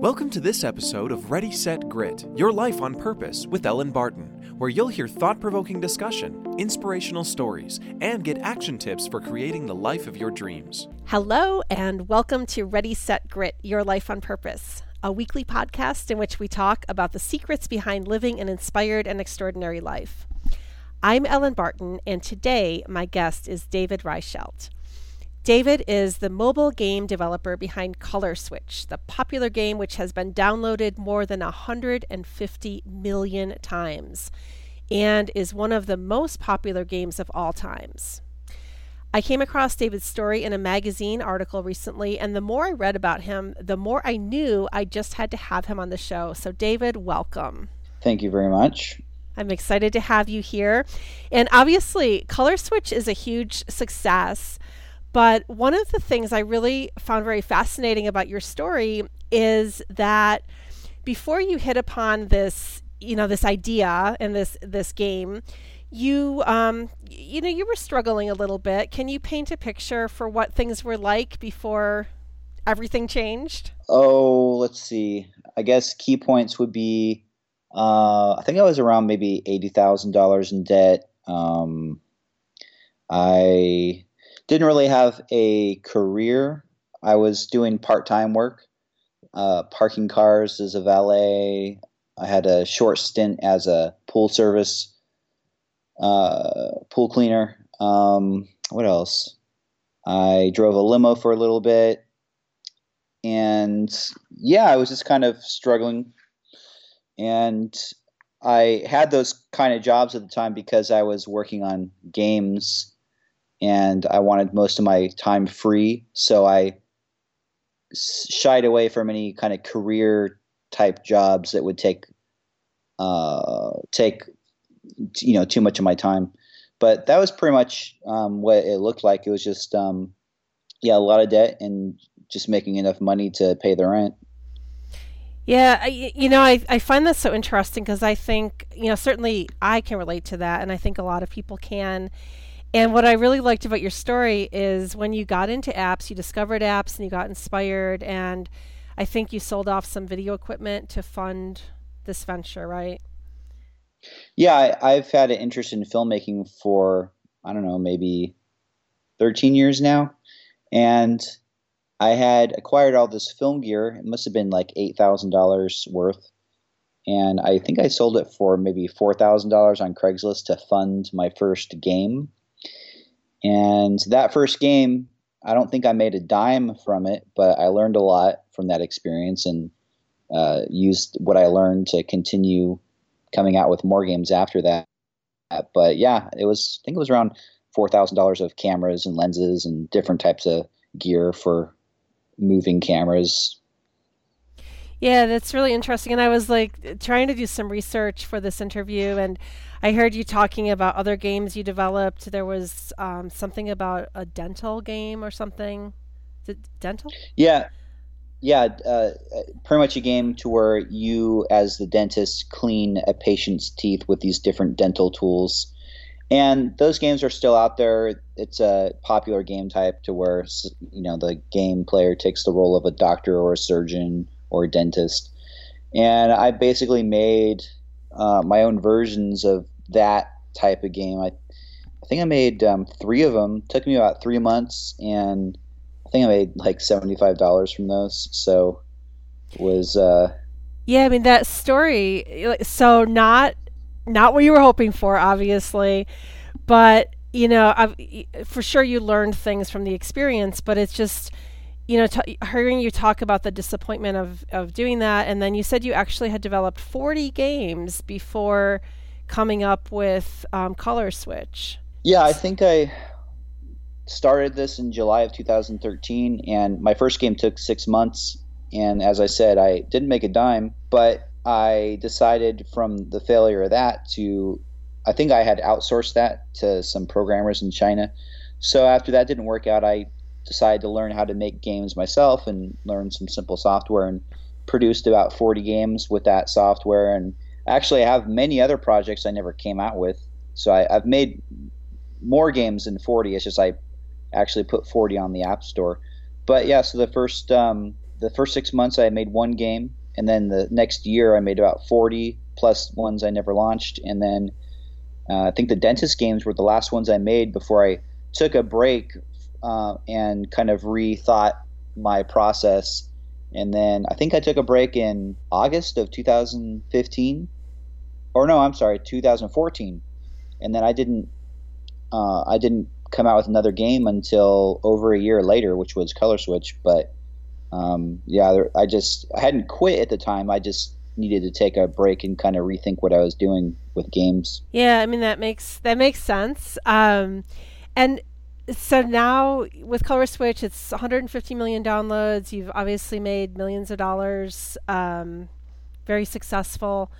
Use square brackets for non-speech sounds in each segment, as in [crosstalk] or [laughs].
Welcome to this episode of Ready, Set, Grit Your Life on Purpose with Ellen Barton, where you'll hear thought provoking discussion, inspirational stories, and get action tips for creating the life of your dreams. Hello, and welcome to Ready, Set, Grit Your Life on Purpose, a weekly podcast in which we talk about the secrets behind living an inspired and extraordinary life. I'm Ellen Barton, and today my guest is David Reichelt. David is the mobile game developer behind Color Switch, the popular game which has been downloaded more than 150 million times and is one of the most popular games of all times. I came across David's story in a magazine article recently, and the more I read about him, the more I knew I just had to have him on the show. So, David, welcome. Thank you very much. I'm excited to have you here. And obviously, Color Switch is a huge success. But one of the things I really found very fascinating about your story is that before you hit upon this, you know, this idea and this this game, you um, you know, you were struggling a little bit. Can you paint a picture for what things were like before everything changed? Oh, let's see. I guess key points would be uh, I think I was around maybe eighty thousand dollars in debt. Um, I didn't really have a career. I was doing part time work, uh, parking cars as a valet. I had a short stint as a pool service, uh, pool cleaner. Um, what else? I drove a limo for a little bit. And yeah, I was just kind of struggling. And I had those kind of jobs at the time because I was working on games and I wanted most of my time free. So I shied away from any kind of career type jobs that would take uh, take you know too much of my time. But that was pretty much um, what it looked like. It was just um, yeah, a lot of debt and just making enough money to pay the rent. Yeah, I, you know, I, I find that so interesting because I think, you know, certainly I can relate to that, and I think a lot of people can. And what I really liked about your story is when you got into apps, you discovered apps and you got inspired. And I think you sold off some video equipment to fund this venture, right? Yeah, I, have had an interest in filmmaking for, I don't know, maybe 13 years now. And I had acquired all this film gear. It must have been like $8,000 worth. And I think I sold it for maybe $4,000 on Craigslist to fund my first game. And that first game, I don't think I made a dime from it, but I learned a lot from that experience and uh, used what I learned to continue coming out with more games after that. But yeah, it was I think it was around four thousand dollars of cameras and lenses and different types of gear for moving cameras. Yeah, that's really interesting. And I was like trying to do some research for this interview and I heard you talking about other games you developed. There was um, something about a dental game or something. Is it dental? Yeah, yeah. Uh, pretty much a game to where you, as the dentist, clean a patient's teeth with these different dental tools. And those games are still out there. It's a popular game type to where you know the game player takes the role of a doctor or a surgeon or dentist. And I basically made uh, my own versions of that type of game. I, I think I made um, three of them. It took me about three months, and I think I made like seventy five dollars from those. So was uh, yeah. I mean that story. So not not what you were hoping for, obviously, but you know, I've, for sure you learned things from the experience. But it's just you know, t- hearing you talk about the disappointment of, of doing that, and then you said you actually had developed 40 games before coming up with um, Color Switch. Yeah, I think I started this in July of 2013, and my first game took six months. And as I said, I didn't make a dime, but I decided from the failure of that to, I think I had outsourced that to some programmers in China. So after that didn't work out, I decided to learn how to make games myself and learn some simple software and produced about 40 games with that software. And actually, I have many other projects I never came out with. So I, have made more games than 40. It's just I actually put 40 on the App Store. But yeah, so the first um, the first six months I made one game, and then the next year I made about 40 plus ones I never launched, and then uh, I think the dentist games were the last ones I made before I took a break uh, and kind of rethought my process. And then I think I took a break in August of 2015, or no, I'm sorry, 2014. And then I didn't, uh, I didn't come out with another game until over a year later, which was Color Switch. But um, yeah, I just I hadn't quit at the time. I just needed to take a break and kind of rethink what I was doing with games. Yeah, I mean that makes that makes sense. Um, and so now with Color Switch, it's 150 million downloads. You've obviously made millions of dollars. Um, very successful.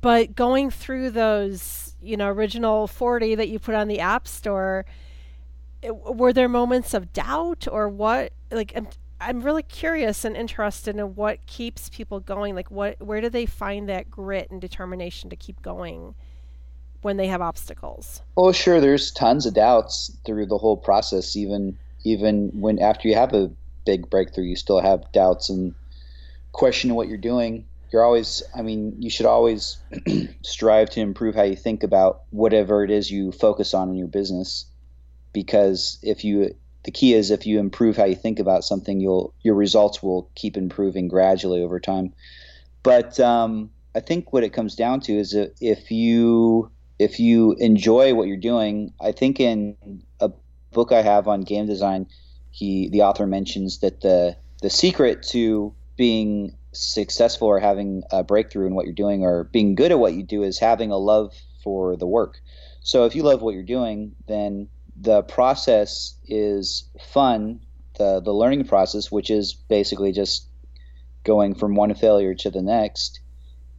But going through those, you know, original 40 that you put on the App Store, it, were there moments of doubt or what? Like, I'm, I'm really curious and interested in what keeps people going. Like, what, where do they find that grit and determination to keep going? When they have obstacles? Oh, sure. There's tons of doubts through the whole process. Even even when after you have a big breakthrough, you still have doubts and question what you're doing. You're always, I mean, you should always [clears throat] strive to improve how you think about whatever it is you focus on in your business. Because if you, the key is if you improve how you think about something, you'll your results will keep improving gradually over time. But um, I think what it comes down to is if you if you enjoy what you're doing, I think in a book I have on game design, he the author mentions that the the secret to being successful or having a breakthrough in what you're doing or being good at what you do is having a love for the work. So if you love what you're doing, then the process is fun. The the learning process, which is basically just going from one failure to the next,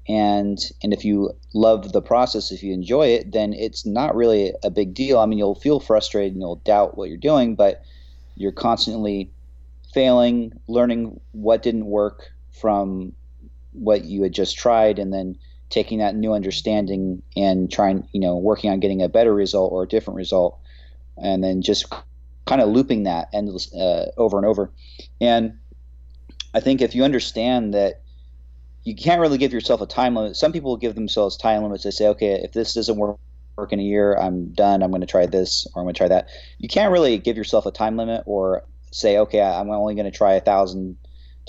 and and if you love the process if you enjoy it then it's not really a big deal. I mean you'll feel frustrated and you'll doubt what you're doing but you're constantly failing learning what didn't work from what you had just tried and then taking that new understanding and trying you know working on getting a better result or a different result and then just kind of looping that endless uh, over and over. And i think if you understand that you can't really give yourself a time limit. Some people give themselves time limits. They say, okay, if this doesn't work, work in a year, I'm done. I'm going to try this or I'm going to try that. You can't really give yourself a time limit or say, okay, I'm only going to try a thousand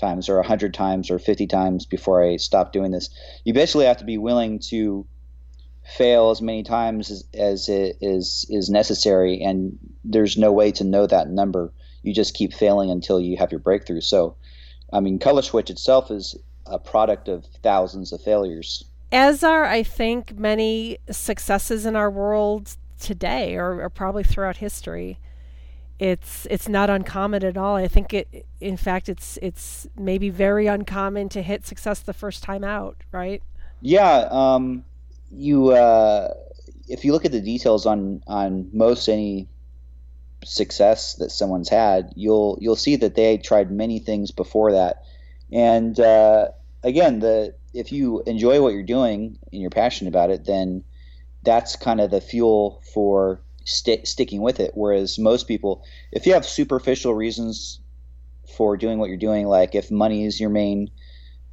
times or a hundred times or 50 times before I stop doing this. You basically have to be willing to fail as many times as, as it is is necessary and there's no way to know that number you just keep failing until you have your breakthrough so i mean color switch itself is a product of thousands of failures. As are, I think, many successes in our world today, or, or probably throughout history. It's it's not uncommon at all. I think it, in fact, it's it's maybe very uncommon to hit success the first time out, right? Yeah, um, you uh, if you look at the details on on most any success that someone's had, you'll you'll see that they tried many things before that and uh, again, the if you enjoy what you're doing and you're passionate about it, then that's kind of the fuel for st- sticking with it. Whereas most people, if you have superficial reasons for doing what you're doing, like if money is your main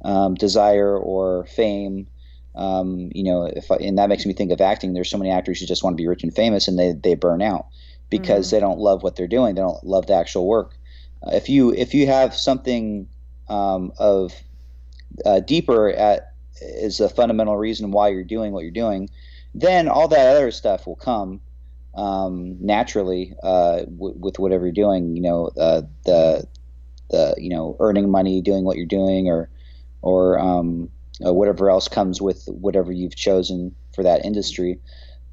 um, desire or fame, um, you know, if I, and that makes me think of acting. There's so many actors who just want to be rich and famous, and they they burn out because mm-hmm. they don't love what they're doing. They don't love the actual work. Uh, if you if you have something um, of uh, deeper at is a fundamental reason why you're doing what you're doing, then all that other stuff will come um, naturally uh, w- with whatever you're doing. You know, uh, the the you know earning money, doing what you're doing, or or um, uh, whatever else comes with whatever you've chosen for that industry.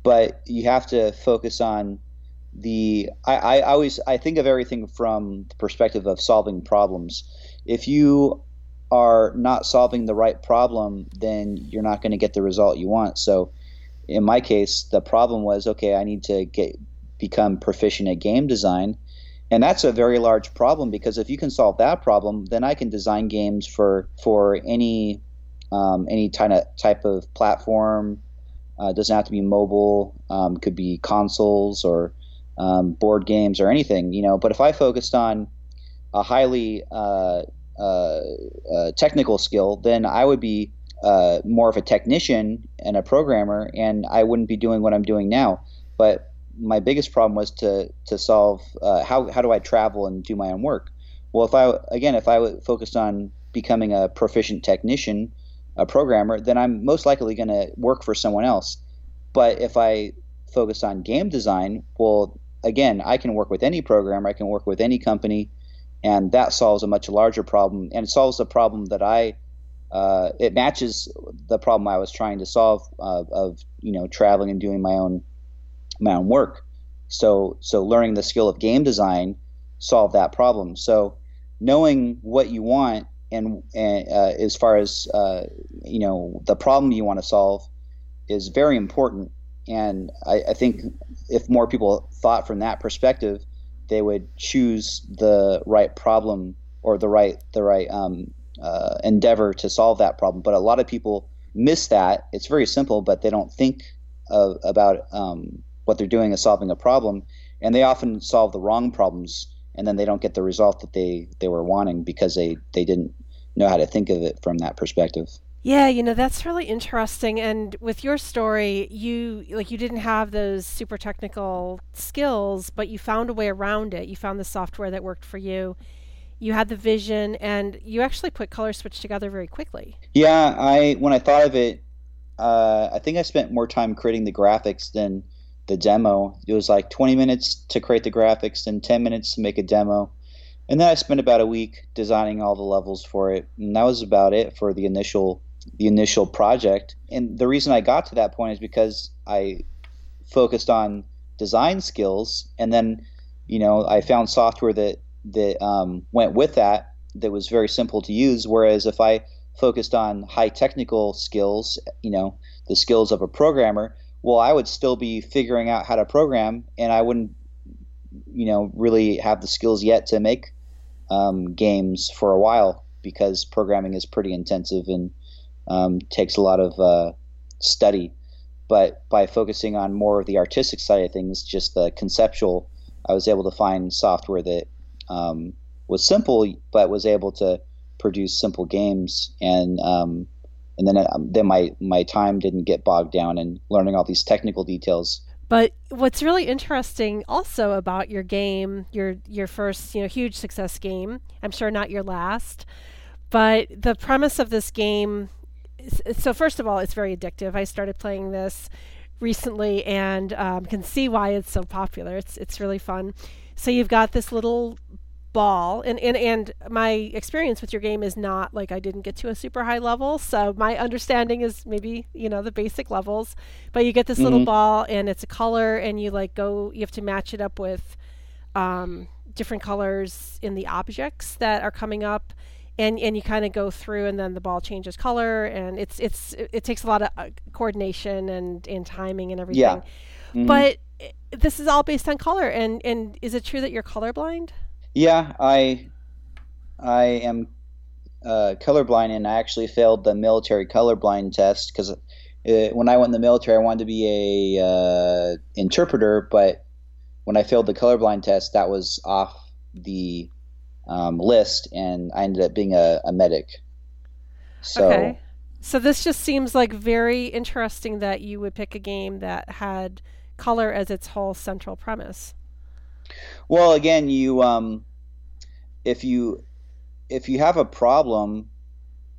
But you have to focus on the. I, I always I think of everything from the perspective of solving problems if you are not solving the right problem, then you're not going to get the result you want. So, in my case, the problem was okay. I need to get become proficient at game design, and that's a very large problem because if you can solve that problem, then I can design games for for any um, any kind of type of platform. Uh, doesn't have to be mobile. Um, could be consoles or um, board games or anything, you know. But if I focused on a highly uh, uh, uh, technical skill, then I would be uh, more of a technician and a programmer, and I wouldn't be doing what I'm doing now. But my biggest problem was to to solve uh, how how do I travel and do my own work. Well, if I again if I focused on becoming a proficient technician, a programmer, then I'm most likely going to work for someone else. But if I focus on game design, well, again, I can work with any programmer, I can work with any company, and that solves a much larger problem, and it solves the problem that I uh, it matches the problem I was trying to solve uh, of you know traveling and doing my own my own work. So so learning the skill of game design solved that problem. So knowing what you want and, and uh, as far as uh, you know the problem you want to solve is very important. And I, I think if more people thought from that perspective, they would choose the right problem or the right the right um, uh, endeavor to solve that problem. But a lot of people miss that. It's very simple, but they don't think of, about um, what they're doing as solving a problem, and they often solve the wrong problems, and then they don't get the result that they they were wanting because they they didn't know how to think of it from that perspective. Yeah, you know, that's really interesting. And with your story, you like you didn't have those super technical skills, but you found a way around it. You found the software that worked for you. You had the vision and you actually put color switch together very quickly. Yeah, I when I thought of it, uh, I think I spent more time creating the graphics than the demo. It was like 20 minutes to create the graphics, and 10 minutes to make a demo. And then I spent about a week designing all the levels for it. And that was about it for the initial the initial project. And the reason I got to that point is because I focused on design skills, and then you know I found software that that um, went with that that was very simple to use. Whereas if I focused on high technical skills, you know, the skills of a programmer, well, I would still be figuring out how to program, and I wouldn't, you know, really have the skills yet to make um, games for a while because programming is pretty intensive and um, takes a lot of uh, study. But by focusing on more of the artistic side of things, just the conceptual, I was able to find software that um, was simple, but was able to produce simple games. And um, and then um, then my my time didn't get bogged down in learning all these technical details. But what's really interesting also about your game, your your first you know huge success game, I'm sure not your last, but the premise of this game so first of all, it's very addictive. I started playing this recently and um, can see why it's so popular. It's it's really fun. So you've got this little ball and, and and my experience with your game is not like I didn't get to a super high level so my understanding is maybe you know the basic levels but you get this mm-hmm. little ball and it's a color and you like go you have to match it up with um, different colors in the objects that are coming up and and you kind of go through and then the ball changes color and it's it's it takes a lot of uh, coordination and and timing and everything yeah. Mm-hmm. but eh, this is all based on color and and is it true that you're colorblind yeah i i am uh, colorblind and i actually failed the military colorblind test because uh, when i went in the military i wanted to be a uh, interpreter but when i failed the colorblind test that was off the um, list, and I ended up being a, a medic. So, okay. So this just seems like very interesting that you would pick a game that had color as its whole central premise. Well, again, you um, if you if you have a problem,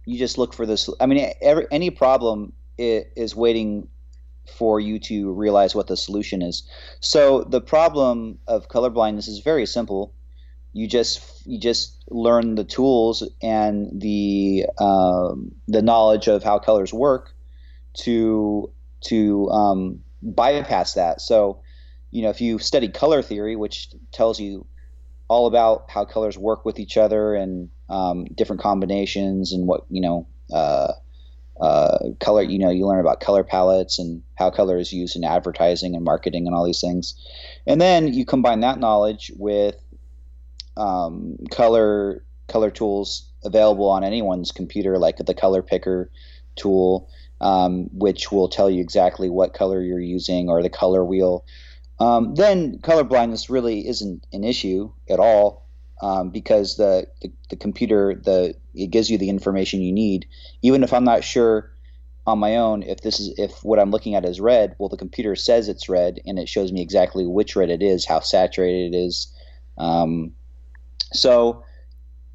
you just look for this. I mean, every, any problem is waiting for you to realize what the solution is. So the problem of colorblindness is very simple you just you just learn the tools and the um, the knowledge of how colors work to to um, bypass that. So, you know, if you study color theory, which tells you all about how colors work with each other and um, different combinations and what you know, uh, uh, color. You know, you learn about color palettes and how color is used in advertising and marketing and all these things, and then you combine that knowledge with um, color color tools available on anyone's computer, like the color picker tool, um, which will tell you exactly what color you're using, or the color wheel. Um, then color blindness really isn't an issue at all. um, because the, the, the computer the it gives you the information you need. Even if I'm not sure on my own if this is if what I'm looking at is red, well the computer says it's red and it shows me exactly which red it is, how saturated it is. Um, so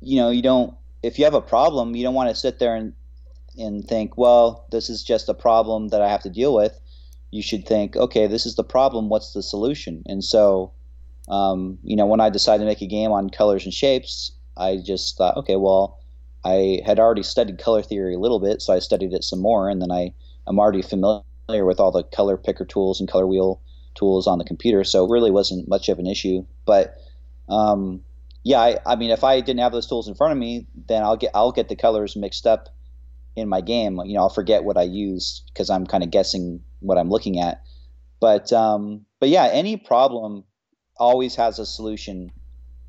you know you don't if you have a problem you don't want to sit there and and think well this is just a problem that I have to deal with. You should think okay this is the problem, what's the solution? And so um, you know, when I decided to make a game on colors and shapes, I just thought, okay, well, I had already studied color theory a little bit, so I studied it some more, and then I am already familiar with all the color picker tools and color wheel tools on the computer, so it really wasn't much of an issue. But um, yeah, I, I mean, if I didn't have those tools in front of me, then I'll get I'll get the colors mixed up in my game. You know, I'll forget what I used because I'm kind of guessing what I'm looking at. But um, but yeah, any problem always has a solution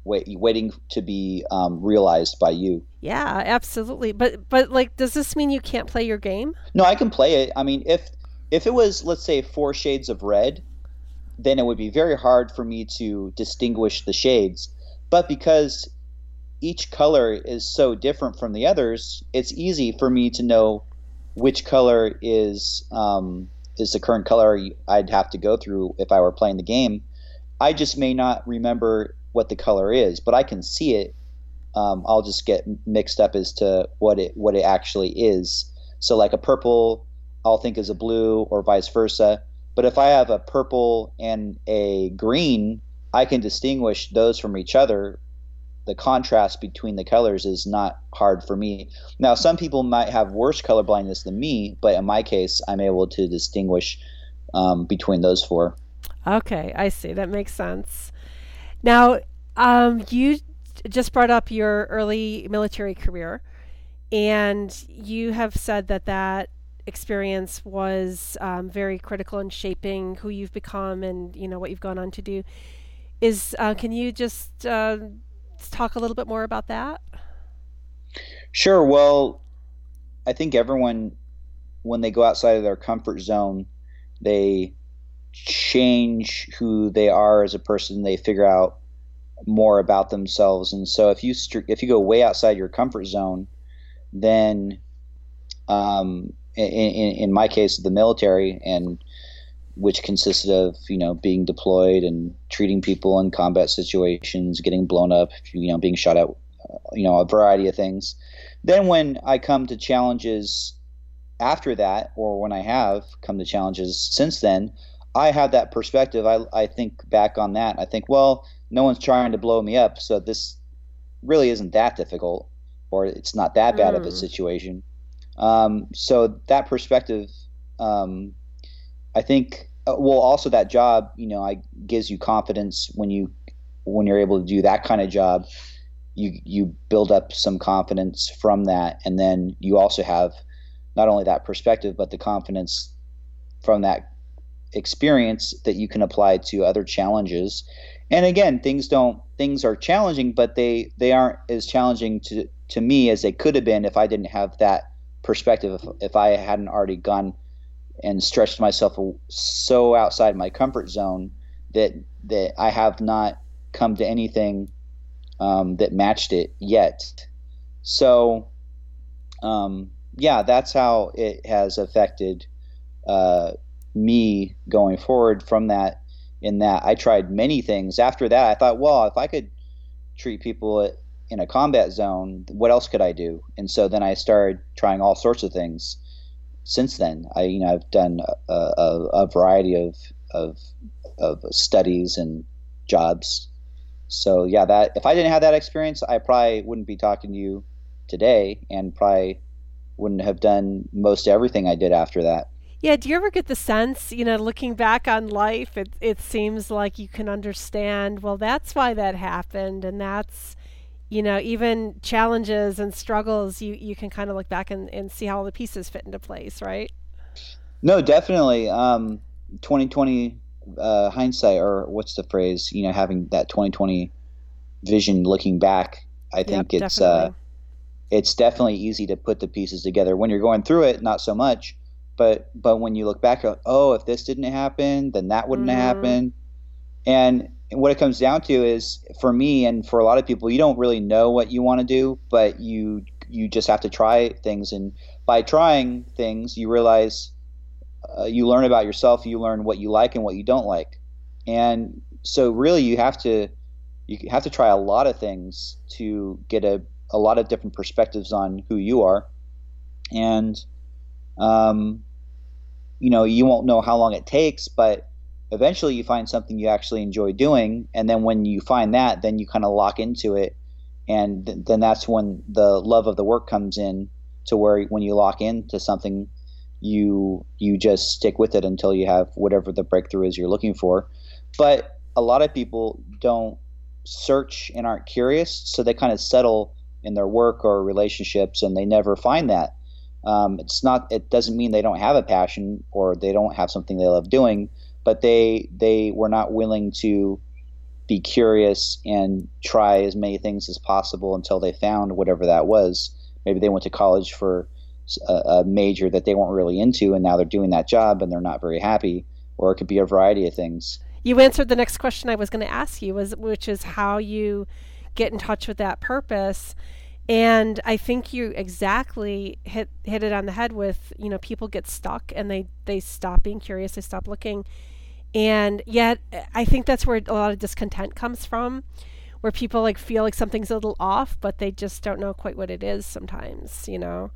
wait, waiting to be um, realized by you. Yeah, absolutely. But but like, does this mean you can't play your game? No, I can play it. I mean, if if it was let's say four shades of red, then it would be very hard for me to distinguish the shades. But because each color is so different from the others, it's easy for me to know which color is um, is the current color I'd have to go through if I were playing the game. I just may not remember what the color is, but I can see it. Um, I'll just get mixed up as to what it what it actually is. So like a purple, I'll think is a blue, or vice versa. But if I have a purple and a green, I can distinguish those from each other. The contrast between the colors is not hard for me. Now, some people might have worse color blindness than me, but in my case, I'm able to distinguish um, between those four. Okay, I see. That makes sense. Now, um, you just brought up your early military career, and you have said that that experience was um, very critical in shaping who you've become and you know what you've gone on to do. Is uh, can you just uh, talk a little bit more about that? Sure. Well, I think everyone, when they go outside of their comfort zone, they change who they are as a person. They figure out more about themselves. And so if you if you go way outside your comfort zone, then um, in, in, in my case, the military and which consisted of you know being deployed and treating people in combat situations, getting blown up, you know, being shot at, you know, a variety of things. Then when I come to challenges after that, or when I have come to challenges since then, I have that perspective. I, I think back on that. I think, well, no one's trying to blow me up, so this really isn't that difficult, or it's not that bad mm. of a hmm. situation. Um, so that perspective, um, I think, uh, well, also that job, you know, I gives you confidence when you when you're able to do that kind of job. You you build up some confidence from that, and then you also have not only that perspective, but the confidence from that experience that you can apply to other challenges. And again, things don't things are challenging, but they they aren't as challenging to to me as they could have been if I didn't have that perspective. If, if I hadn't already gone and stretched myself so outside my comfort zone that that I have not come to anything um, that matched it yet. So, um, yeah, that's how it has affected uh, me going forward from that in that I tried many things. After that, I thought, well, if I could treat people in a combat zone, what else could I do? And so then I started trying all sorts of things. Since then, I you know I've done a, a, a variety of, of of studies and jobs. So yeah, that if I didn't have that experience, I probably wouldn't be talking to you today, and probably wouldn't have done most everything I did after that. Yeah, do you ever get the sense, you know, looking back on life, it it seems like you can understand, well, that's why that happened and that's you know, even challenges and struggles, you, you can kind of look back and, and see how all the pieces fit into place, right? No, definitely. Um, 2020 uh, hindsight, or what's the phrase? You know, having that 2020 vision, looking back, I think yep, it's uh, definitely. uh, it's definitely easy to put the pieces together. When you're going through it, not so much but but when you look back oh if this didn't happen then that wouldn't mm-hmm. happen and what it comes down to is for me and for a lot of people, you don't really know what you want to do, but you you just have to try things, and by trying things, you realize uh, you learn about yourself. You learn what you like and what you don't like, and so really you have to you have to try a lot of things to get a a lot of different perspectives on who you are, and um, you know you won't know how long it takes, but eventually you find something you actually enjoy doing, and then when you find that, then you kind of lock into it, and th- then that's when the love of the work comes in to where when you lock into something, you you just stick with it until you have whatever the breakthrough is you're looking for. But a lot of people don't search and aren't curious, so they kind of settle in their work or relationships, and they never find that. Um, it's not. It doesn't mean they don't have a passion or they don't have something they love doing, but they they were not willing to be curious and try as many things as possible until they found whatever that was. Maybe they went to college for a, a major that they weren't really into, and now they're doing that job and they're not very happy. Or it could be a variety of things. You answered the next question I was going to ask you, was which is how you get in touch with that purpose. And I think you exactly hit hit it on the head with, you know, people get stuck and they they stop being curious, they stop looking. And yet I think that's where a lot of discontent comes from, where people like feel like something's a little off, but they just don't know quite what it is sometimes, you know.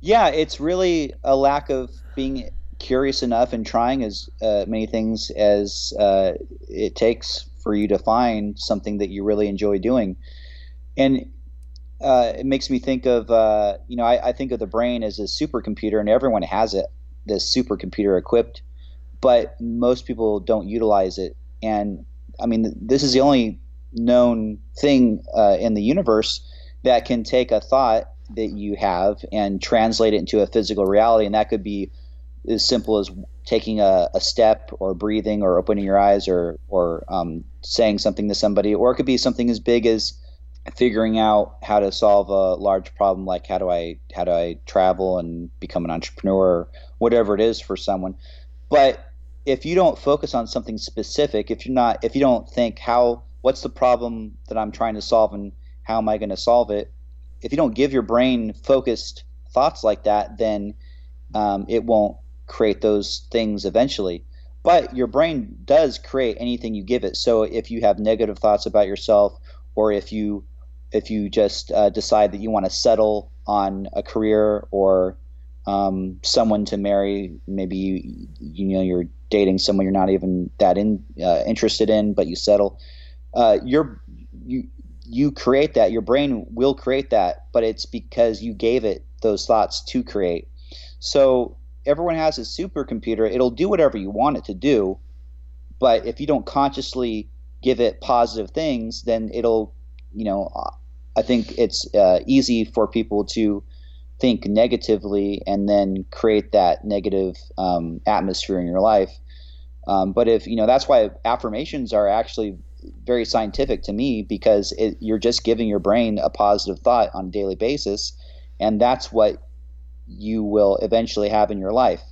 Yeah, it's really a lack of being curious enough and trying as uh, many things as uh, it takes for you to find something that you really enjoy doing. And uh, it makes me think of, uh, you know, I, I, think of the brain as a supercomputer, and everyone has it, this supercomputer equipped, but most people don't utilize it. And I mean, this is the only known thing uh, in the universe that can take a thought that you have and translate it into a physical reality, and that could be as simple as taking a, a step or breathing or opening your eyes or or um, saying something to somebody, or it could be something as big as figuring out how to solve a large problem like how do I how do I travel and become an entrepreneur, whatever it is for someone. But if you don't focus on something specific, if you're not if you don't think how what's the problem that I'm trying to solve and how am I going to solve it, if you don't give your brain focused thoughts like that, then um, it won't create those things eventually. But your brain does create anything you give it. So if you have negative thoughts about yourself, or if you if you just uh, decide that you want to settle on a career or um, someone to marry, maybe you you know you're dating someone you're not even that in uh, interested in, but you settle. Uh, you're you you create that. Your brain will create that, but it's because you gave it those thoughts to create. So everyone has a supercomputer. It'll do whatever you want it to do, but if you don't consciously give it positive things, then it'll, you know, I think it's uh, easy for people to think negatively and then create that negative um, atmosphere in your life. Um, but if you know, that's why affirmations are actually very scientific to me because it, you're just giving your brain a positive thought on a daily basis, and that's what you will eventually have in your life.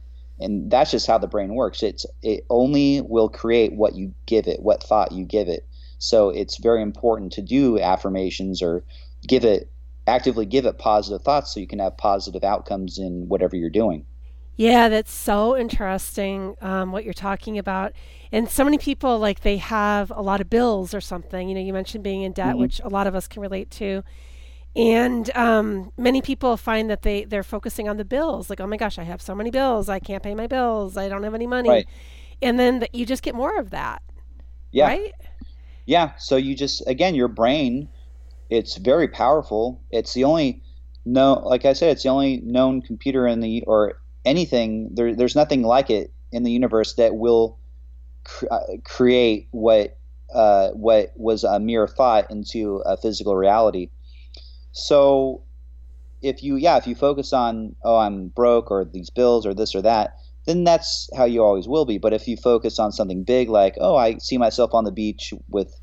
And that's just how the brain works. It's it only will create what you give it, what thought you give it. So it's very important to do affirmations or give it actively give it positive thoughts so you can have positive outcomes in whatever you're doing. Yeah, that's so interesting um, what you're talking about. And so many people, like, they have a lot of bills or something. You know, you mentioned being in debt, mm-hmm. which a lot of us can relate to and um, many people find that they they're focusing on the bills like oh my gosh i have so many bills i can't pay my bills i don't have any money right. and then the, you just get more of that yeah right yeah so you just again your brain it's very powerful it's the only no like i said it's the only known computer in the or anything there, there's nothing like it in the universe that will cr- uh, create what uh, what was a mere thought into a physical reality so if you yeah, if you focus on oh I'm broke or these bills or this or that, then that's how you always will be. But if you focus on something big like oh I see myself on the beach with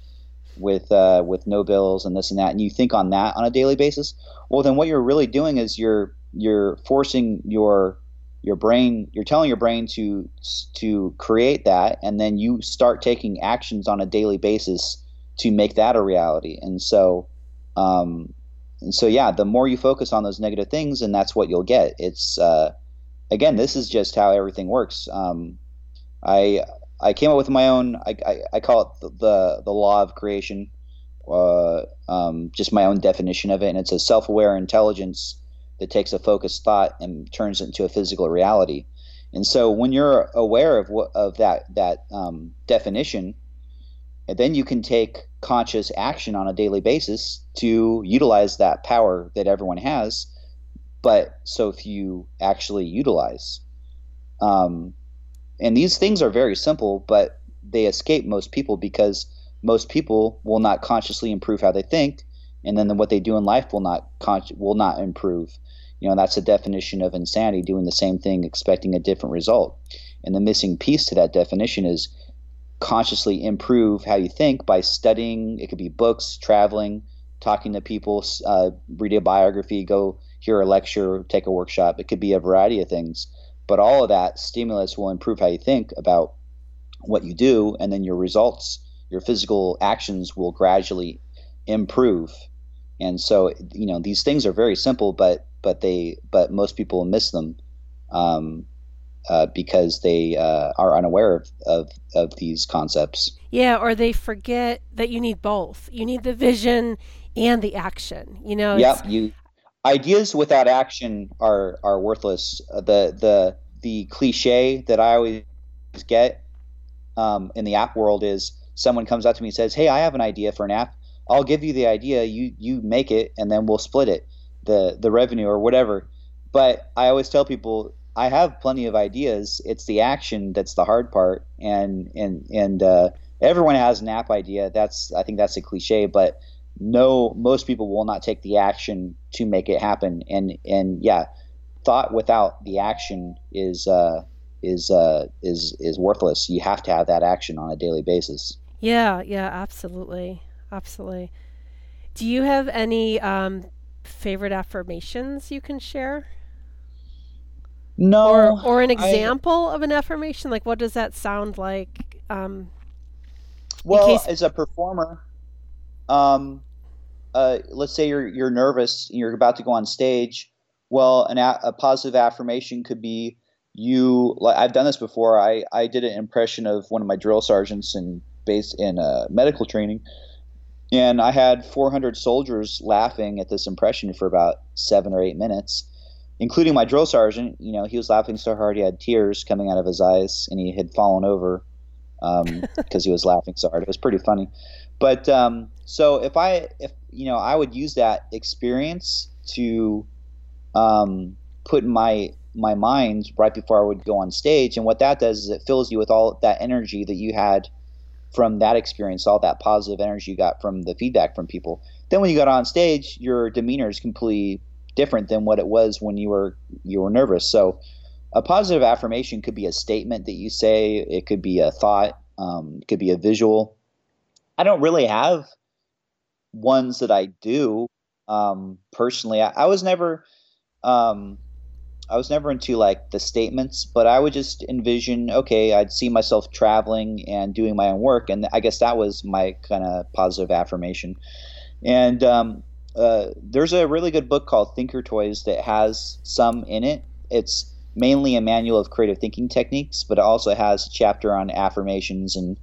with uh, with no bills and this and that, and you think on that on a daily basis, well then what you're really doing is you're you're forcing your your brain you're telling your brain to to create that and then you start taking actions on a daily basis to make that a reality. And so um, and so yeah the more you focus on those negative things and that's what you'll get. It's uh, again this is just how everything works. Um, i i came up with my own i, I, I call it the, the, the law of creation uh, um, just my own definition of it and it's a self-aware intelligence that takes a focused thought and turns it into a physical reality. And so when you're aware of what of that that um, definition, then you can take conscious action on a daily basis to utilize that power that everyone has, but so few actually utilize. Um, and these things are very simple, but they escape most people because most people will not consciously improve how they think, and then what they do in life will not con- will not improve. You know that's the definition of insanity doing the same thing expecting a different result. And the missing piece to that definition is consciously improve how you think by studying it could be books traveling talking to people uh, read a biography go hear a lecture take a workshop. It could be a variety of things but all of that stimulus will improve how you think about what you do and then your results your physical actions will gradually improve and so you know these things are very simple but but they but most people miss them um, uh, because they uh, are unaware of, of, of these concepts. Yeah, or they forget that you need both. You need the vision and the action. You know. Yeah, you ideas without action are are worthless. Uh, the the the cliche that I always get um, in the app world is someone comes up to me and says, "Hey, I have an idea for an app. I'll give you the idea. You you make it, and then we'll split it." the the revenue or whatever. But I always tell people I have plenty of ideas. It's the action that's the hard part, and and and uh, everyone has an app idea. That's I think that's a cliche, but no, most people will not take the action to make it happen. And and yeah, thought without the action is uh, is uh, is is worthless. You have to have that action on a daily basis. Yeah, yeah, absolutely, absolutely. Do you have any um, favorite affirmations you can share? No. Or, or an example I, of an affirmation? Like, what does that sound like? Um, well, case... as a performer, um, uh, let's say you're you're nervous, you're about to go on stage. Well, an a, a positive affirmation could be you. Like I've done this before. I I did an impression of one of my drill sergeants in base in uh, medical training and I had 400 soldiers laughing at this impression for about seven or eight minutes, including my drill sergeant. You know, he was laughing so hard he had tears coming out of his eyes and he had fallen over because um, [laughs] he was laughing so hard. It was pretty funny. But um, so if I, if you know, I would use that experience to um, put in my my mind right before I would go on stage, and what that does is it fills you with all that energy that you had from that experience, all that positive energy you got from the feedback from people. Then when you got on stage, your demeanor is completely different than what it was when you were you were nervous. So a positive affirmation could be a statement that you say. It could be a thought. Um, it could be a visual. I don't really have ones that I do um, personally. I, I, was never um, I was never into like the statements, but I would just envision, okay, I'd see myself traveling and doing my own work, and I guess that was my kind of positive affirmation. And um, uh, there's a really good book called Thinkertoys that has some in it. It's mainly a manual of creative thinking techniques, but it also has a chapter on affirmations and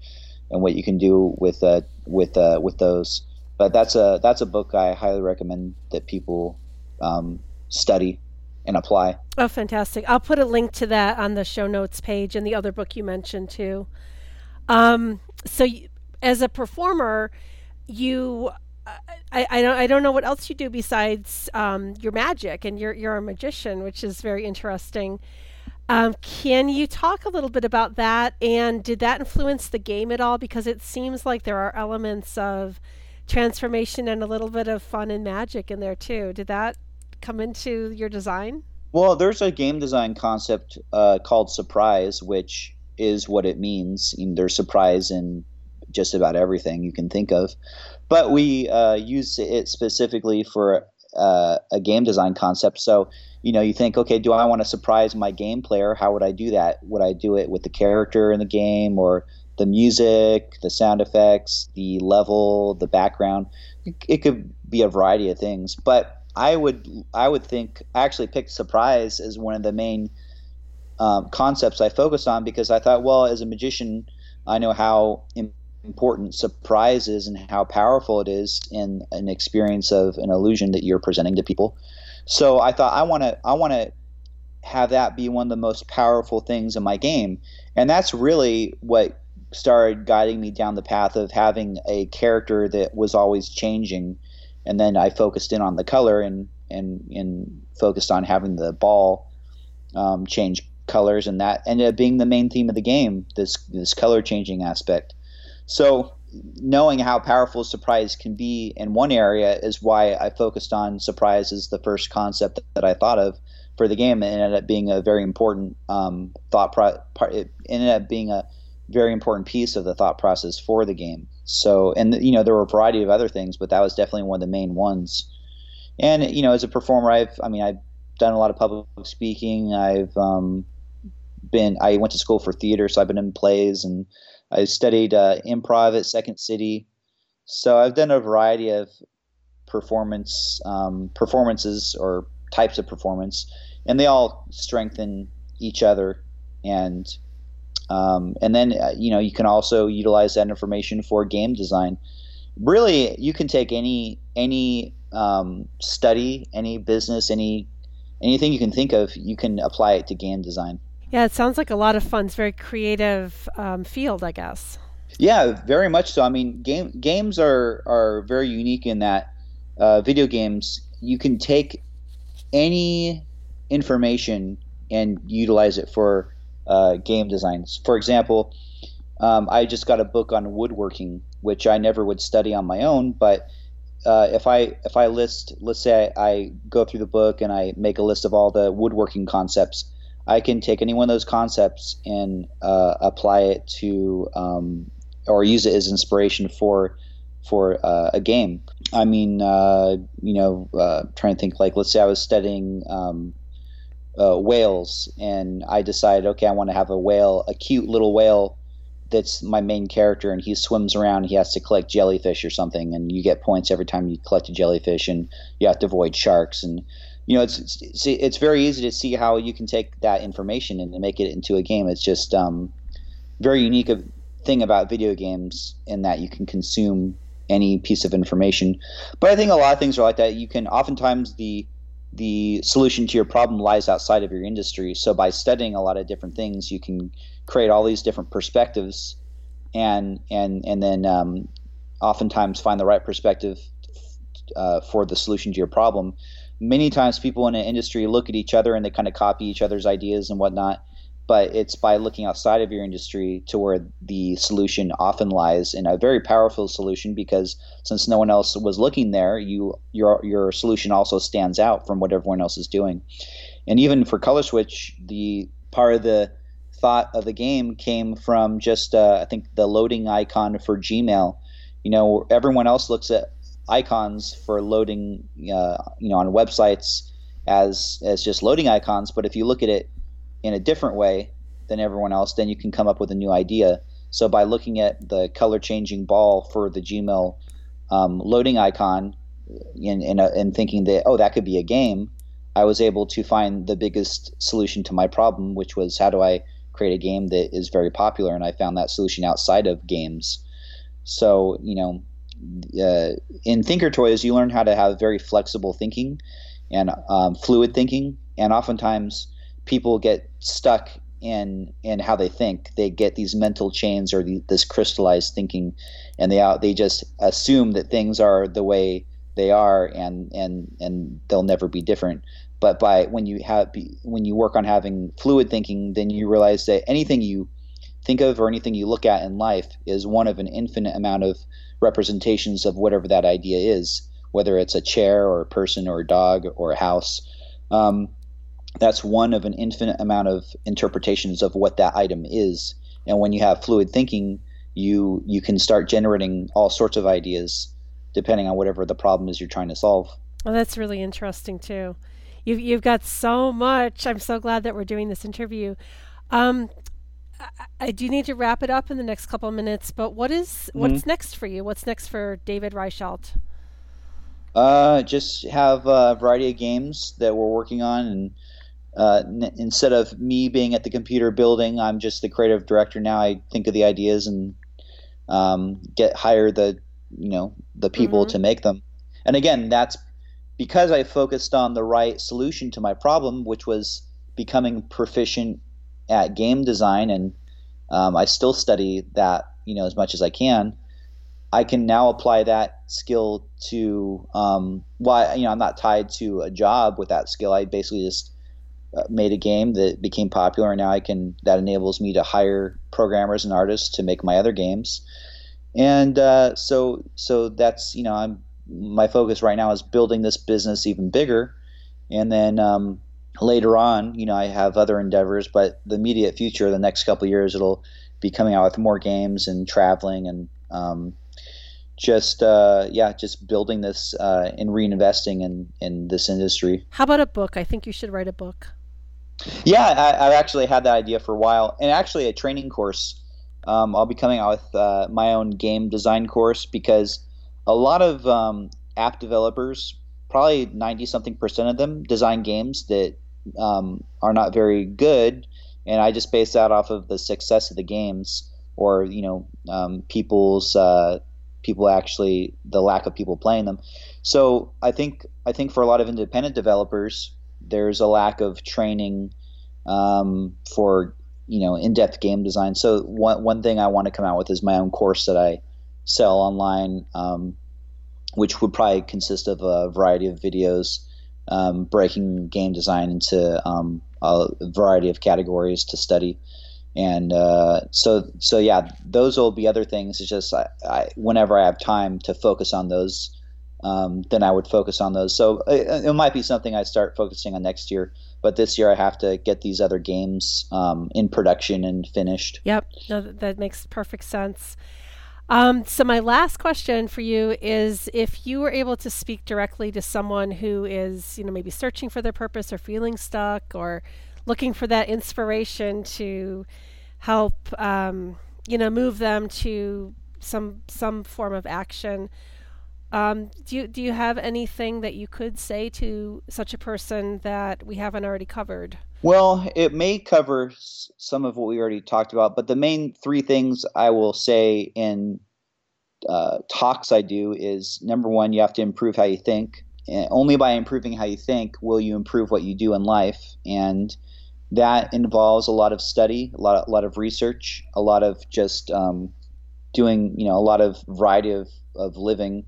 and what you can do with uh, with uh, with those. But that's a that's a book I highly recommend that people um, study and apply. Oh, fantastic! I'll put a link to that on the show notes page and the other book you mentioned too. Um, so, y- as a performer, you, I, I don't, I don't know what else you do besides um, your magic, and you're you're a magician, which is very interesting. Um, can you talk a little bit about that? And did that influence the game at all? Because it seems like there are elements of transformation and a little bit of fun and magic in there too. Did that come into your design? Well, there's a game design concept uh, called surprise, which is what it means. there's surprise in just about everything you can think of, but we uh, use it specifically for uh, a game design concept. So you know, you think, okay, do I want to surprise my game player? How would I do that? Would I do it with the character in the game or the music, the sound effects, the level, the background? It could be a variety of things, but I would I would think I actually picked surprise as one of the main um, concepts I focused on because I thought, well, as a magician, I know how important surprise is and how powerful it is in an experience of an illusion that you're presenting to people. So I thought I want to I want to have that be one of the most powerful things in my game, and that's really what started guiding me down the path of having a character that was always changing, and then I focused in on the color and and and focused on having the ball um, change colors, and that ended up being the main theme of the game. This this color changing aspect. So knowing how powerful surprise can be in one area is why I focused on surprise as the first concept that I thought of for the game. and It ended up being a very important um, thought pro- part. It ended up being a very important piece of the thought process for the game. So, and you know, there were a variety of other things, but that was definitely one of the main ones. And you know, as a performer, I've, I mean, I've done a lot of public speaking. I've um, been, I went to school for theater, so I've been in plays and I studied uh, improv at Second City, so I've done a variety of performance um, performances or types of performance, and they all strengthen each other. And um, and then uh, you know you can also utilize that information for game design. Really, you can take any any um, study, any business, any anything you can think of, you can apply it to game design. Yeah, it sounds like a lot of fun. It's very creative um, field, I guess. Yeah, very much so. I mean, game games are are very unique in that uh, video games you can take any information and utilize it for uh, game designs. For example, um, I just got a book on woodworking, which I never would study on my own, but uh, if I if I list, let's say I, I, go through the book and I make a list of all the woodworking concepts, I can take any one of those concepts and uh, apply it to um, or use it as inspiration for for uh, a game. I mean, uh, you know, uh, trying to think like, let's say I was studying um, uh, whales, and I decided, okay, I want to have a whale, a cute little whale that's my main character, and he swims around. He has to collect jellyfish or something, and you get points every time you collect a jellyfish, and you have to avoid sharks and you know, it's, it's it's very easy to see how you can take that information and make it into a game. It's just um, very unique thing about video games in that you can consume any piece of information. But I think a lot of things are like that. You can oftentimes the the solution to your problem lies outside of your industry. So by studying a lot of different things, you can create all these different perspectives, and and and then um, oftentimes find the right perspective uh, for the solution to your problem many times people in an industry look at each other and they kind of copy each other's ideas and whatnot but it's by looking outside of your industry to where the solution often lies in a very powerful solution because since no one else was looking there you your your solution also stands out from what everyone else is doing and even for color switch the part of the thought of the game came from just uh, i think the loading icon for gmail you know everyone else looks at icons for loading, uh, you know, on websites as as just loading icons. But if you look at it in a different way than everyone else, then you can come up with a new idea. So by looking at the color changing ball for the Gmail um, loading icon and, and, and thinking that oh that could be a game, I was able to find the biggest solution to my problem, which was how do I create a game that is very popular, and I found that solution outside of games. So you know uh, in Thinkertoys, you learn how to have very flexible thinking and um, fluid thinking, and oftentimes people get stuck in in how they think. They get these mental chains or the, this crystallized thinking, and they out they just assume that things are the way they are, and and and they'll never be different. But by when you have when you work on having fluid thinking, then you realize that anything you think of or anything you look at in life is one of an infinite amount of representations of whatever that idea is, whether it's a chair or a person or a dog or a house. Um, that's one of an infinite amount of interpretations of what that item is. And when you have fluid thinking, you you can start generating all sorts of ideas depending on whatever the problem is you're trying to solve. Well, that's really interesting too. You've you've got so much. I'm so glad that we're doing this interview. Um, I, I do need to wrap it up in the next couple of minutes, but what is, mm-hmm. what's next for you? What's next for David Reichelt? Uh, just have a variety of games that we're working on, and uh, n- instead of me being at the computer building, I'm just the creative director now. I think of the ideas and um, get hire the you know the people mm-hmm. to make them. And again, that's because I focused on the right solution to my problem, which was becoming proficient at game design, and um, I still study that you know as much as I can. I can now apply that skill to um, why you know I'm not tied to a job with that skill. I basically just uh, made a game that became popular, and now I can that enables me to hire programmers and artists to make my other games. And uh, so so that's you know I'm my focus right now is building this business even bigger, and then um, later on, you know, I have other endeavors, but the immediate future, the next couple years, it'll be coming out with more games and traveling and um, just uh, yeah, just building this uh, and reinvesting in in this industry. How about a book? I think you should write a book. Yeah, I, have actually had that idea for a while, and actually a training course. Um, I'll be coming out with uh, my own game design course because a lot of um, app developers, probably ninety something percent of them, design games that um, are not very good, and I just base that off of the success of the games or you know um, people's uh, people actually the lack of people playing them. So I think I think for a lot of independent developers, there's a lack of training um, for you know in-depth game design. So one one thing I want to come out with is my own course that I sell online, um, which would probably consist of a variety of videos um, breaking game design into um, a variety of categories to study. And uh, so, so yeah, those will be other things. It's just I, I, whenever I have time to focus on those, um, then I would focus on those. So it, it, might be something I start focusing on next year. But this year I have to get these other games um, in production and finished. Yep, no, that makes perfect sense. Um, so my last question for you is if you were able to speak directly to someone who is, you know, maybe searching for their purpose or feeling stuck or looking for that inspiration to help, um, you know, move them to some some form of action. Um, do you do you have anything that you could say to such a person that we haven't already covered? Well, it may cover some of what we already talked about, but the main three things I will say in uh, talks I do is number one, you have to improve how you think. And only by improving how you think will you improve what you do in life, and that involves a lot of study, a lot, of, a lot of research, a lot of just um, doing, you know, a lot of variety of, of living,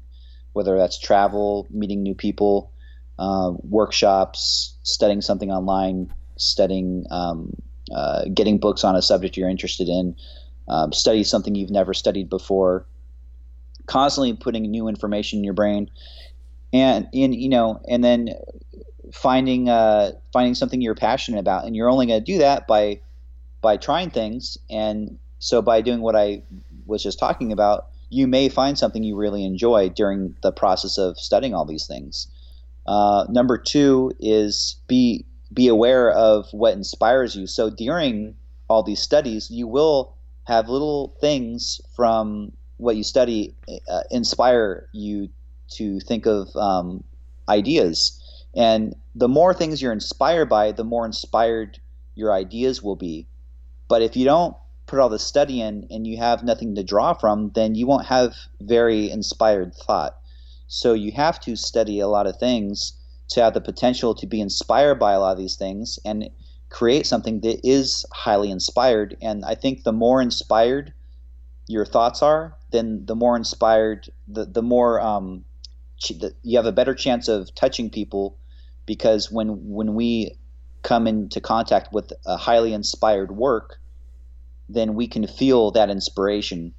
whether that's travel, meeting new people, uh, workshops, studying something online, studying, um, uh, getting books on a subject you're interested in, um, study something you've never studied before, constantly putting new information in your brain, and in you know, and then finding uh, finding something you're passionate about, and you're only going to do that by by trying things, and so by doing what I was just talking about, you may find something you really enjoy during the process of studying all these things. Uh, number two is be be aware of what inspires you. So during all these studies, you will have little things from what you study uh, inspire you to think of um, ideas. And the more things you're inspired by, the more inspired your ideas will be. But if you don't put all the study in and you have nothing to draw from, then you won't have very inspired thought. So you have to study a lot of things to have the potential to be inspired by a lot of these things and create something that is highly inspired. And I think the more inspired your thoughts are, then the more inspired, the the more um, the, you have a better chance of touching people, because when when we come into contact with a highly inspired work, then we can feel that inspiration.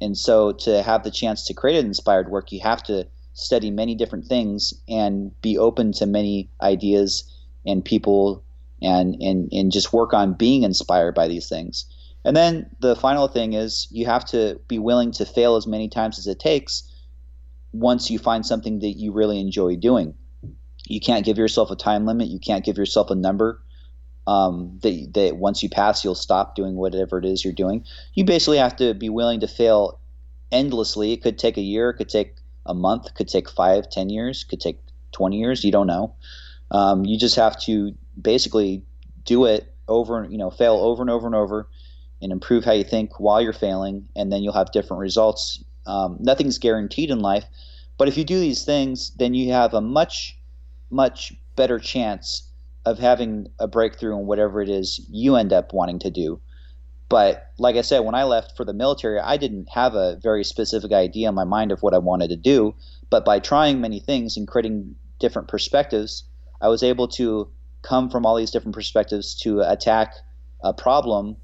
And so, to have the chance to create an inspired work, you have to study many different things and be open to many ideas and people and and and just work on being inspired by these things. And then the final thing is you have to be willing to fail as many times as it takes once you find something that you really enjoy doing. You can't give yourself a time limit. You can't give yourself a number um, that, that once you pass, you'll stop doing whatever it is you're doing. You basically have to be willing to fail endlessly. It could take a year, it could take a month, it could take five, ten years, could take 20 years. You don't know. Um, you just have to basically do it over, and you know, fail over and over and over and improve how you think while you're failing, and then you'll have different results. Um, nothing's guaranteed in life, but if you do these things, then you have a much, much better chance of having a breakthrough in whatever it is you end up wanting to do. But like I said, when I left for the military, I didn't have a very specific idea in my mind of what I wanted to do. But by trying many things and creating different perspectives, I was able to come from all these different perspectives to attack a problem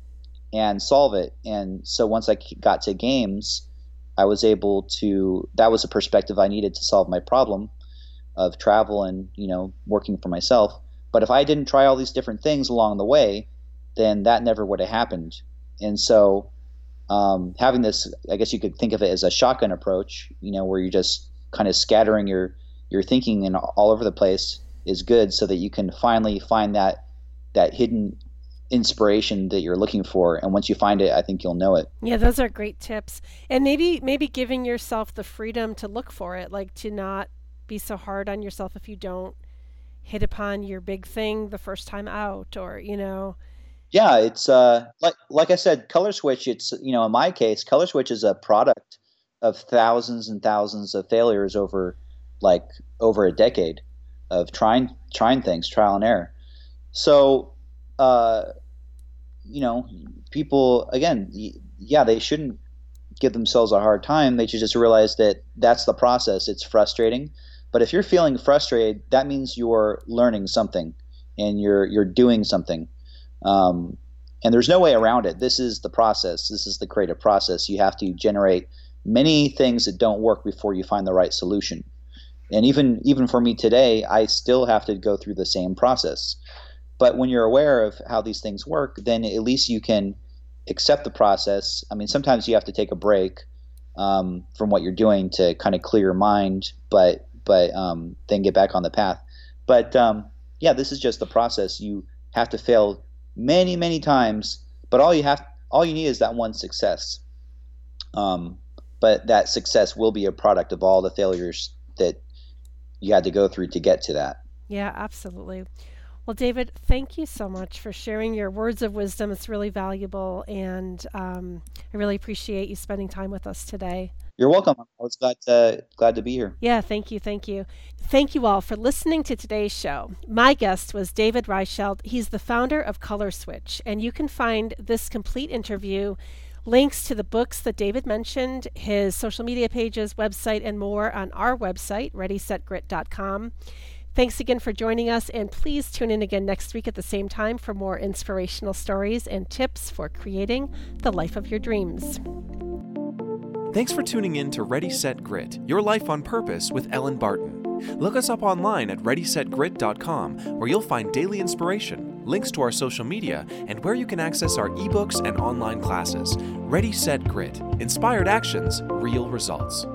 and solve it. And so once I got to games, I was able to, that was a perspective I needed to solve my problem of travel and, you know, working for myself. But if I didn't try all these different things along the way, then that never would have happened. And so, um, having this, I guess you could think of it as a shotgun approach, you know, where you're just kind of scattering your your thinking and all over the place is good, so that you can finally find that that hidden inspiration that you're looking for. And once you find it i think you'll know it. Yeah those are great tips. And maybe maybe giving yourself the freedom to look for it like to not be so hard on yourself if you don't hit upon your big thing the first time out or you know? Yeah it's uh like like i said color switch it's you know in my case color switch is a product of thousands and thousands of failures over like over a decade of trying trying things trial and error. So uh you know people again yeah they shouldn't give themselves a hard time. They should just realize that that's the process. It's frustrating but if you're feeling frustrated, that means you're learning something and you're you're doing something. Um, and there's no way around it. This is the process. This is the creative process. You have to generate many things that don't work before you find the right solution. And even even for me today, I still have to go through the same process. But when you're aware of how these things work, then at least you can accept the process. I mean, sometimes you have to take a break um, from what you're doing to kind of clear your mind, but but um, then get back on the path. But um, yeah, this is just the process. You have to fail many, many times, but all you have, all you need is that one success. Um, but that success will be a product of all the failures that you had to go through to get to that. Yeah, absolutely. Well, David, thank you so much for sharing your words of wisdom. It's really valuable, and um, I really appreciate you spending time with us today. You're welcome. I was glad to, glad to be here. Yeah, thank you. Thank you. Thank you all for listening to today's show. My guest was David Reichelt. He's the founder of Color Switch, and you can find this complete interview, links to the books that David mentioned, his social media pages, website, and more on our website, readysetgrit.com. Thanks again for joining us, and please tune in again next week at the same time for more inspirational stories and tips for creating the life of your dreams. Thanks for tuning in to Ready Set Grit, Your Life on Purpose with Ellen Barton. Look us up online at ReadySetGrit.com, where you'll find daily inspiration, links to our social media, and where you can access our ebooks and online classes. Ready Set Grit Inspired Actions, Real Results.